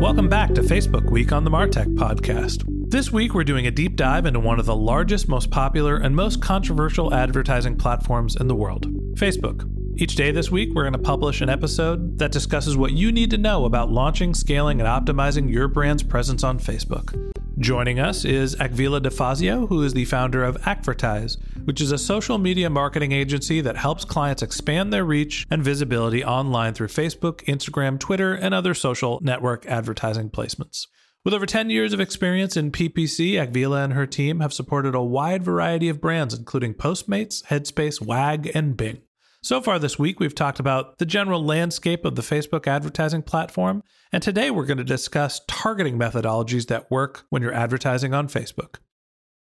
Welcome back to Facebook Week on the Martech Podcast. This week, we're doing a deep dive into one of the largest, most popular, and most controversial advertising platforms in the world Facebook. Each day this week, we're going to publish an episode that discusses what you need to know about launching, scaling, and optimizing your brand's presence on Facebook. Joining us is Akvile DeFazio, who is the founder of Akvertise, which is a social media marketing agency that helps clients expand their reach and visibility online through Facebook, Instagram, Twitter, and other social network advertising placements. With over 10 years of experience in PPC, Akvile and her team have supported a wide variety of brands, including Postmates, Headspace, WAG, and Bing. So far this week, we've talked about the general landscape of the Facebook advertising platform, and today we're going to discuss targeting methodologies that work when you're advertising on Facebook.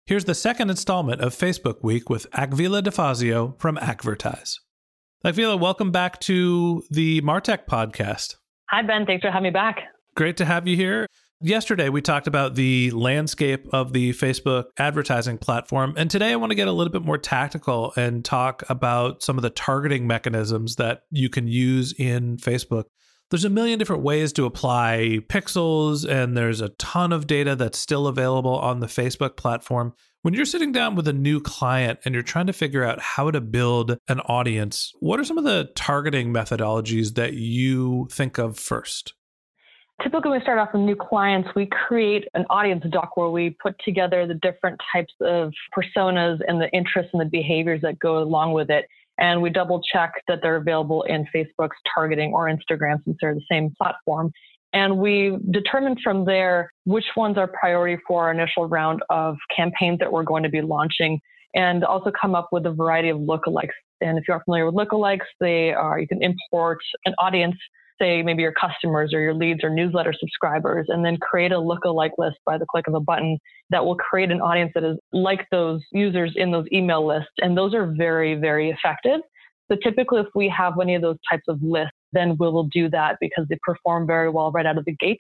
Here's the second installment of Facebook Week with Akvile DeFazio from Akvertise. Akvile, welcome back to the Martech podcast. Hi, Ben. Thanks for having me back. Great to have you here. Yesterday, we talked about the landscape of the Facebook advertising platform. And today, I want to get a little bit more tactical and talk about some of the targeting mechanisms that you can use in Facebook. There's a million different ways to apply pixels, and there's a ton of data that's still available on the Facebook platform. When you're sitting down with a new client and you're trying to figure out how to build an audience, what are some of the targeting methodologies that you think of first? Typically, when we start off with new clients, we create an audience doc where we put together the different types of personas and the interests and the behaviors that go along with it. And we double check that they're available in Facebook's targeting or Instagram since they're the same platform. And we determine from there which ones are priority for our initial round of campaigns that we're going to be launching and also come up with a variety of lookalikes. And if you're familiar with lookalikes, they are, you can import an audience say maybe your customers or your leads or newsletter subscribers, and then create a lookalike list by the click of a button that will create an audience that is like those users in those email lists. And those are very, very effective. So typically, if we have any of those types of lists, then we will do that because they perform very well right out of the gate,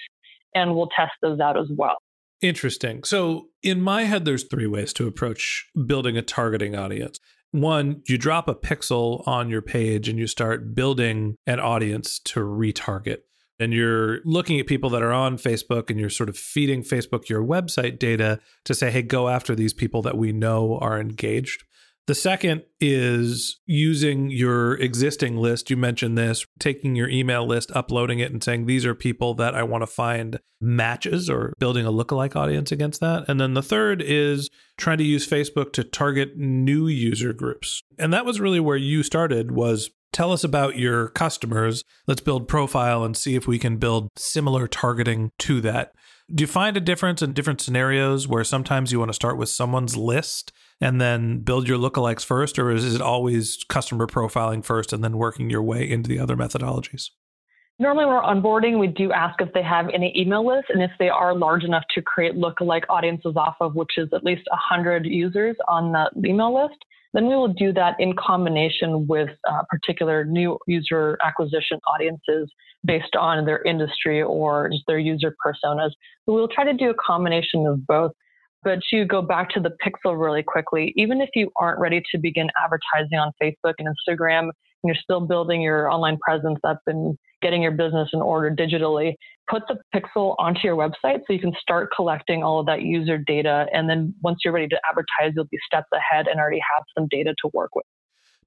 and we'll test those out as well. Interesting. So, in my head, there's three ways to approach building a targeting audience one, you drop a pixel on your page and you start building an audience to retarget. And you're looking at people that are on Facebook and you're sort of feeding Facebook your website data to say, hey, go after these people that we know are engaged. The second is using your existing list. You mentioned this, taking your email list, uploading it, and saying, These are people that I want to find matches or building a lookalike audience against that. And then the third is trying to use Facebook to target new user groups. And that was really where you started was tell us about your customers. Let's build profile and see if we can build similar targeting to that. Do you find a difference in different scenarios where sometimes you want to start with someone's list and then build your lookalikes first, or is it always customer profiling first and then working your way into the other methodologies? Normally, when we're onboarding, we do ask if they have any email lists and if they are large enough to create lookalike audiences off of, which is at least 100 users on the email list. Then we will do that in combination with uh, particular new user acquisition audiences based on their industry or their user personas. So we'll try to do a combination of both But to go back to the pixel really quickly, even if you aren't ready to begin advertising on Facebook and Instagram, and you're still building your online presence up and getting your business in order digitally, put the pixel onto your website so you can start collecting all of that user data. And then once you're ready to advertise, you'll be steps ahead and already have some data to work with.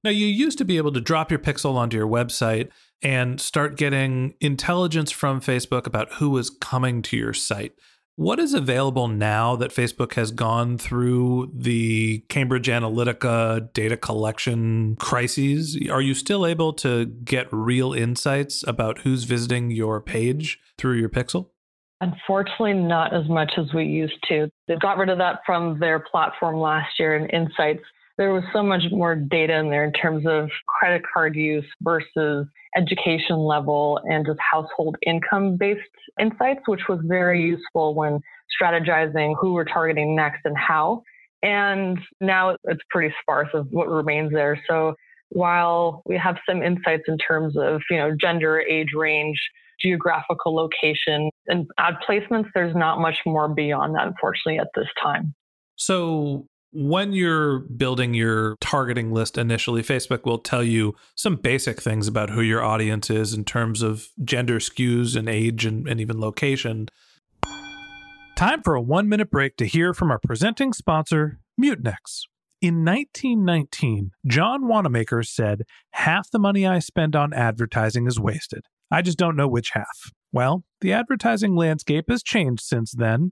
Now, you used to be able to drop your pixel onto your website and start getting intelligence from Facebook about who was coming to your site. What is available now that Facebook has gone through the Cambridge Analytica data collection crises? Are you still able to get real insights about who's visiting your page through your pixel? Unfortunately, not as much as we used to. They got rid of that from their platform last year in Insights. There was so much more data in there in terms of credit card use versus education level and just household income based insights, which was very useful when strategizing who we're targeting next and how. And now it's pretty sparse of what remains there. So while we have some insights in terms of, you know, gender, age range, geographical location, and ad placements, there's not much more beyond that, unfortunately, at this time. So when you're building your targeting list initially, Facebook will tell you some basic things about who your audience is in terms of gender skews and age and, and even location. Time for a one minute break to hear from our presenting sponsor, Mutinex. In 1919, John Wanamaker said, Half the money I spend on advertising is wasted. I just don't know which half. Well, the advertising landscape has changed since then,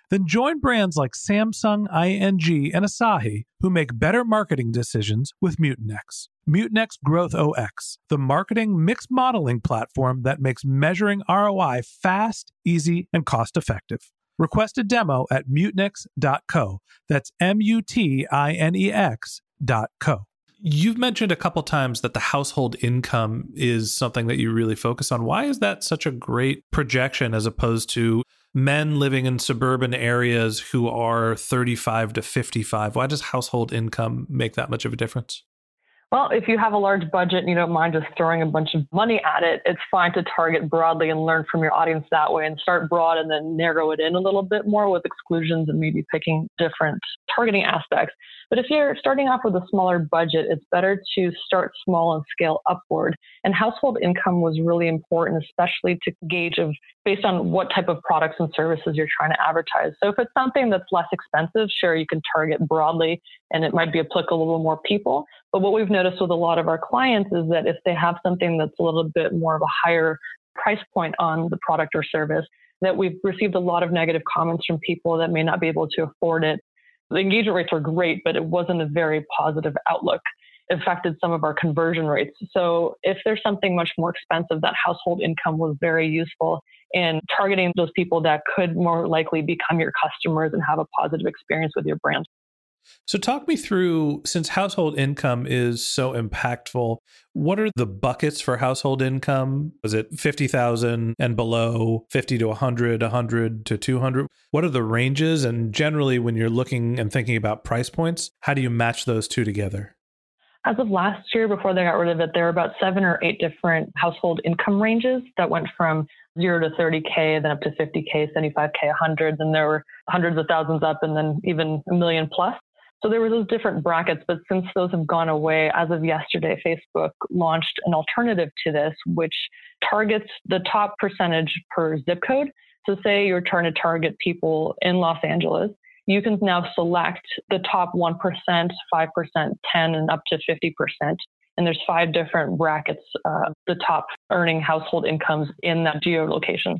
Then join brands like Samsung, ING, and Asahi who make better marketing decisions with Mutinex. Mutinex Growth OS, the marketing mix modeling platform that makes measuring ROI fast, easy, and cost effective. Request a demo at mutinex.co. That's M U T I N E X.co. You've mentioned a couple times that the household income is something that you really focus on. Why is that such a great projection as opposed to men living in suburban areas who are 35 to 55? Why does household income make that much of a difference? Well, if you have a large budget and you don't mind just throwing a bunch of money at it, it's fine to target broadly and learn from your audience that way and start broad and then narrow it in a little bit more with exclusions and maybe picking different targeting aspects. But if you're starting off with a smaller budget, it's better to start small and scale upward. And household income was really important, especially to gauge of based on what type of products and services you're trying to advertise. So if it's something that's less expensive, sure, you can target broadly and it might be applicable to more people. But what we've noticed with a lot of our clients is that if they have something that's a little bit more of a higher price point on the product or service, that we've received a lot of negative comments from people that may not be able to afford it the engagement rates were great, but it wasn't a very positive outlook. It affected some of our conversion rates. So if there's something much more expensive, that household income was very useful in targeting those people that could more likely become your customers and have a positive experience with your brand. So, talk me through since household income is so impactful, what are the buckets for household income? Is it 50,000 and below, 50 to 100, 100 to 200? What are the ranges? And generally, when you're looking and thinking about price points, how do you match those two together? As of last year, before they got rid of it, there were about seven or eight different household income ranges that went from zero to 30K, then up to 50K, 75K, 100. Then there were hundreds of thousands up, and then even a million plus. So there were those different brackets, but since those have gone away, as of yesterday, Facebook launched an alternative to this, which targets the top percentage per zip code. So say you're trying to target people in Los Angeles, you can now select the top 1%, 5%, 10, and up to 50%. And there's five different brackets, uh, the top earning household incomes in that geolocation.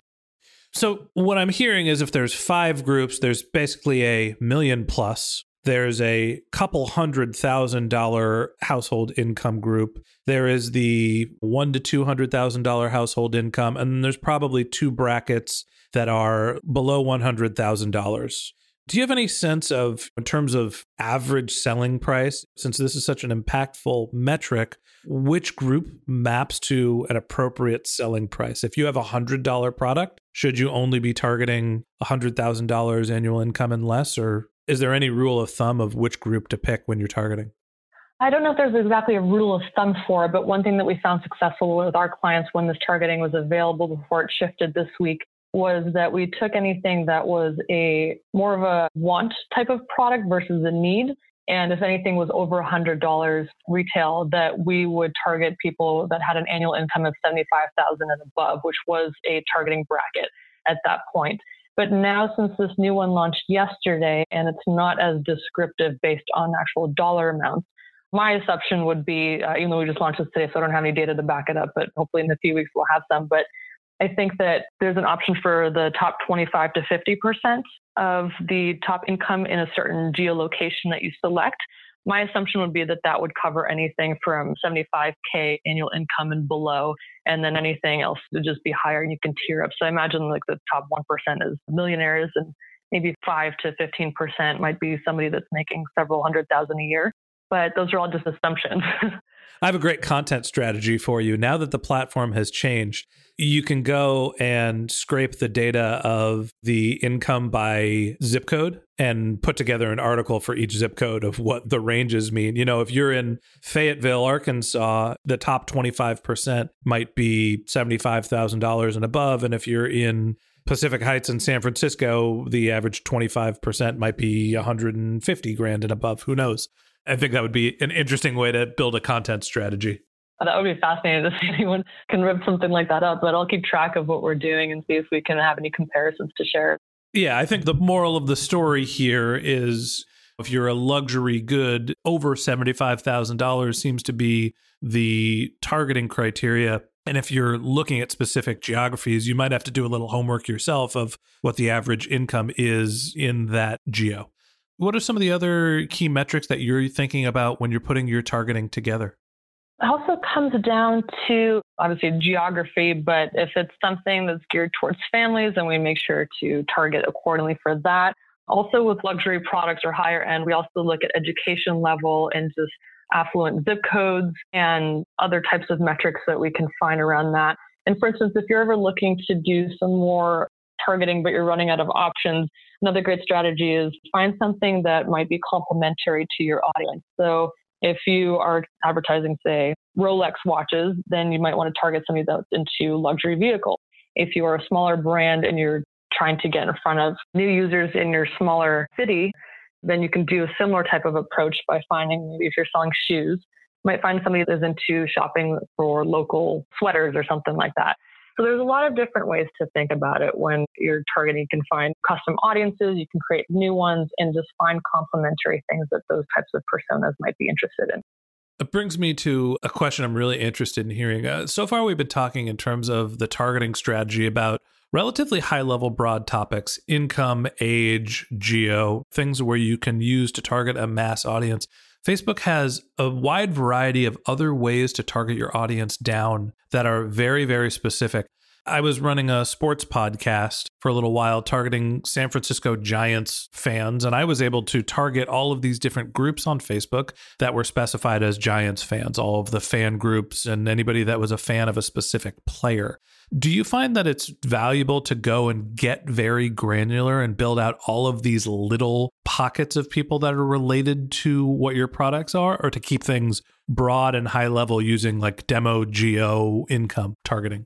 So what I'm hearing is if there's five groups, there's basically a million plus. There's a couple hundred thousand dollar household income group. There is the one to two hundred thousand dollar household income, and then there's probably two brackets that are below one hundred thousand dollars. Do you have any sense of, in terms of average selling price, since this is such an impactful metric, which group maps to an appropriate selling price? If you have a $100 product, should you only be targeting $100,000 annual income and less? Or is there any rule of thumb of which group to pick when you're targeting? I don't know if there's exactly a rule of thumb for it, but one thing that we found successful with our clients when this targeting was available before it shifted this week was that we took anything that was a more of a want type of product versus a need. And if anything was over $100 retail, that we would target people that had an annual income of 75,000 and above, which was a targeting bracket at that point. But now, since this new one launched yesterday and it's not as descriptive based on actual dollar amounts, my assumption would be, uh, even though we just launched this today, so I don't have any data to back it up, but hopefully in a few weeks we'll have some. But I think that there's an option for the top 25 to 50% of the top income in a certain geolocation that you select. My assumption would be that that would cover anything from 75K annual income and below, and then anything else would just be higher and you can tier up. So I imagine like the top 1% is millionaires and maybe 5 to 15% might be somebody that's making several hundred thousand a year. But those are all just assumptions. I have a great content strategy for you. Now that the platform has changed, you can go and scrape the data of the income by zip code and put together an article for each zip code of what the ranges mean. You know, if you're in Fayetteville, Arkansas, the top 25% might be $75,000 and above. And if you're in Pacific Heights in San Francisco, the average 25% might be 150 grand and above. Who knows? I think that would be an interesting way to build a content strategy. Oh, that would be fascinating to see anyone can rip something like that up, but I'll keep track of what we're doing and see if we can have any comparisons to share. Yeah, I think the moral of the story here is if you're a luxury good, over $75,000 seems to be the targeting criteria. And if you're looking at specific geographies, you might have to do a little homework yourself of what the average income is in that geo. What are some of the other key metrics that you're thinking about when you're putting your targeting together? It also comes down to obviously geography, but if it's something that's geared towards families, then we make sure to target accordingly for that. Also, with luxury products or higher end, we also look at education level and just affluent zip codes and other types of metrics that we can find around that. And for instance, if you're ever looking to do some more targeting, but you're running out of options, another great strategy is find something that might be complementary to your audience. So if you are advertising, say, Rolex watches, then you might want to target somebody that's into luxury vehicle. If you are a smaller brand and you're trying to get in front of new users in your smaller city, then you can do a similar type of approach by finding maybe if you're selling shoes, you might find somebody that's into shopping for local sweaters or something like that. So there's a lot of different ways to think about it when you're targeting. You can find custom audiences, you can create new ones, and just find complementary things that those types of personas might be interested in. It brings me to a question I'm really interested in hearing. Uh, so far, we've been talking in terms of the targeting strategy about relatively high level, broad topics income, age, geo, things where you can use to target a mass audience. Facebook has a wide variety of other ways to target your audience down that are very, very specific. I was running a sports podcast for a little while targeting San Francisco Giants fans, and I was able to target all of these different groups on Facebook that were specified as Giants fans, all of the fan groups, and anybody that was a fan of a specific player. Do you find that it's valuable to go and get very granular and build out all of these little pockets of people that are related to what your products are, or to keep things broad and high level using like demo geo income targeting?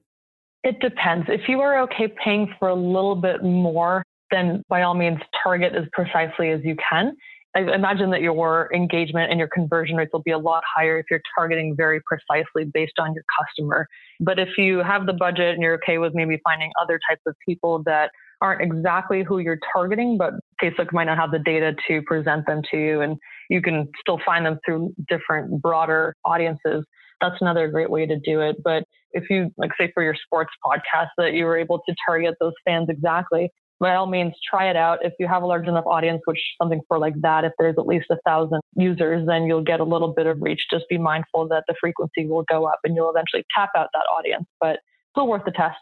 It depends. If you are okay paying for a little bit more, then by all means target as precisely as you can. I imagine that your engagement and your conversion rates will be a lot higher if you're targeting very precisely based on your customer. But if you have the budget and you're okay with maybe finding other types of people that aren't exactly who you're targeting, but Facebook might not have the data to present them to you, and you can still find them through different broader audiences. That's another great way to do it. But if you, like, say for your sports podcast, that you were able to target those fans exactly, by all means, try it out. If you have a large enough audience, which something for like that, if there's at least a thousand users, then you'll get a little bit of reach. Just be mindful that the frequency will go up and you'll eventually tap out that audience, but still worth the test.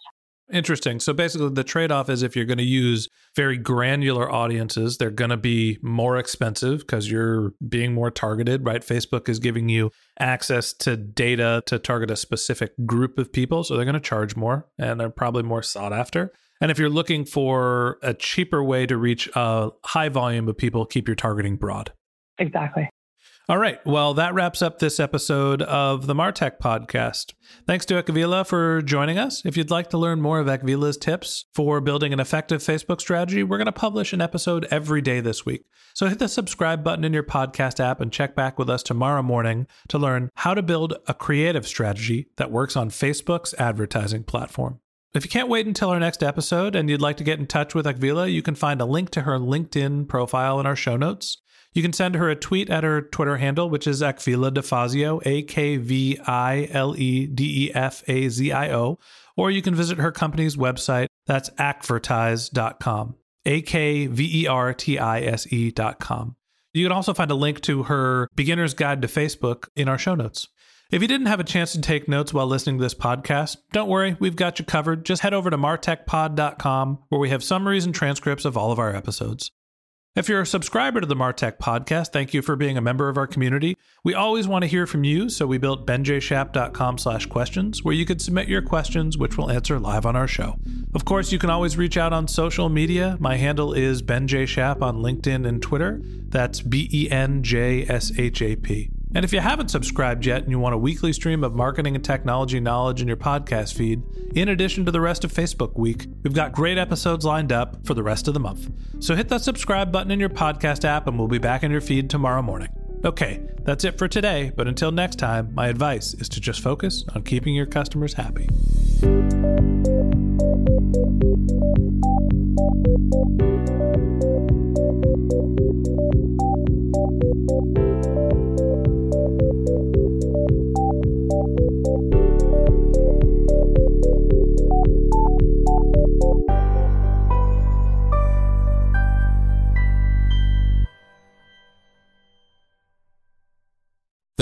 Interesting. So basically, the trade off is if you're going to use very granular audiences, they're going to be more expensive because you're being more targeted, right? Facebook is giving you access to data to target a specific group of people. So they're going to charge more and they're probably more sought after. And if you're looking for a cheaper way to reach a high volume of people, keep your targeting broad. Exactly. All right. Well, that wraps up this episode of the Martech podcast. Thanks to Akvile for joining us. If you'd like to learn more of Akvile's tips for building an effective Facebook strategy, we're going to publish an episode every day this week. So hit the subscribe button in your podcast app and check back with us tomorrow morning to learn how to build a creative strategy that works on Facebook's advertising platform. If you can't wait until our next episode and you'd like to get in touch with Akvile, you can find a link to her LinkedIn profile in our show notes. You can send her a tweet at her Twitter handle, which is Akvile DeFazio, A K V I L E D E F A Z I O, or you can visit her company's website. That's akvertise.com, A K V E R T I S E.com. You can also find a link to her beginner's guide to Facebook in our show notes. If you didn't have a chance to take notes while listening to this podcast, don't worry, we've got you covered. Just head over to martechpod.com where we have summaries and transcripts of all of our episodes. If you're a subscriber to the Martech podcast, thank you for being a member of our community. We always want to hear from you, so we built benjshap.com slash questions, where you could submit your questions, which we'll answer live on our show. Of course, you can always reach out on social media. My handle is benjshap on LinkedIn and Twitter. That's B-E-N-J-S-H-A-P. And if you haven't subscribed yet and you want a weekly stream of marketing and technology knowledge in your podcast feed, in addition to the rest of Facebook Week, we've got great episodes lined up for the rest of the month. So hit that subscribe button in your podcast app and we'll be back in your feed tomorrow morning. Okay, that's it for today, but until next time, my advice is to just focus on keeping your customers happy.